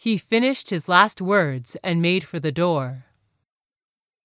He finished his last words and made for the door.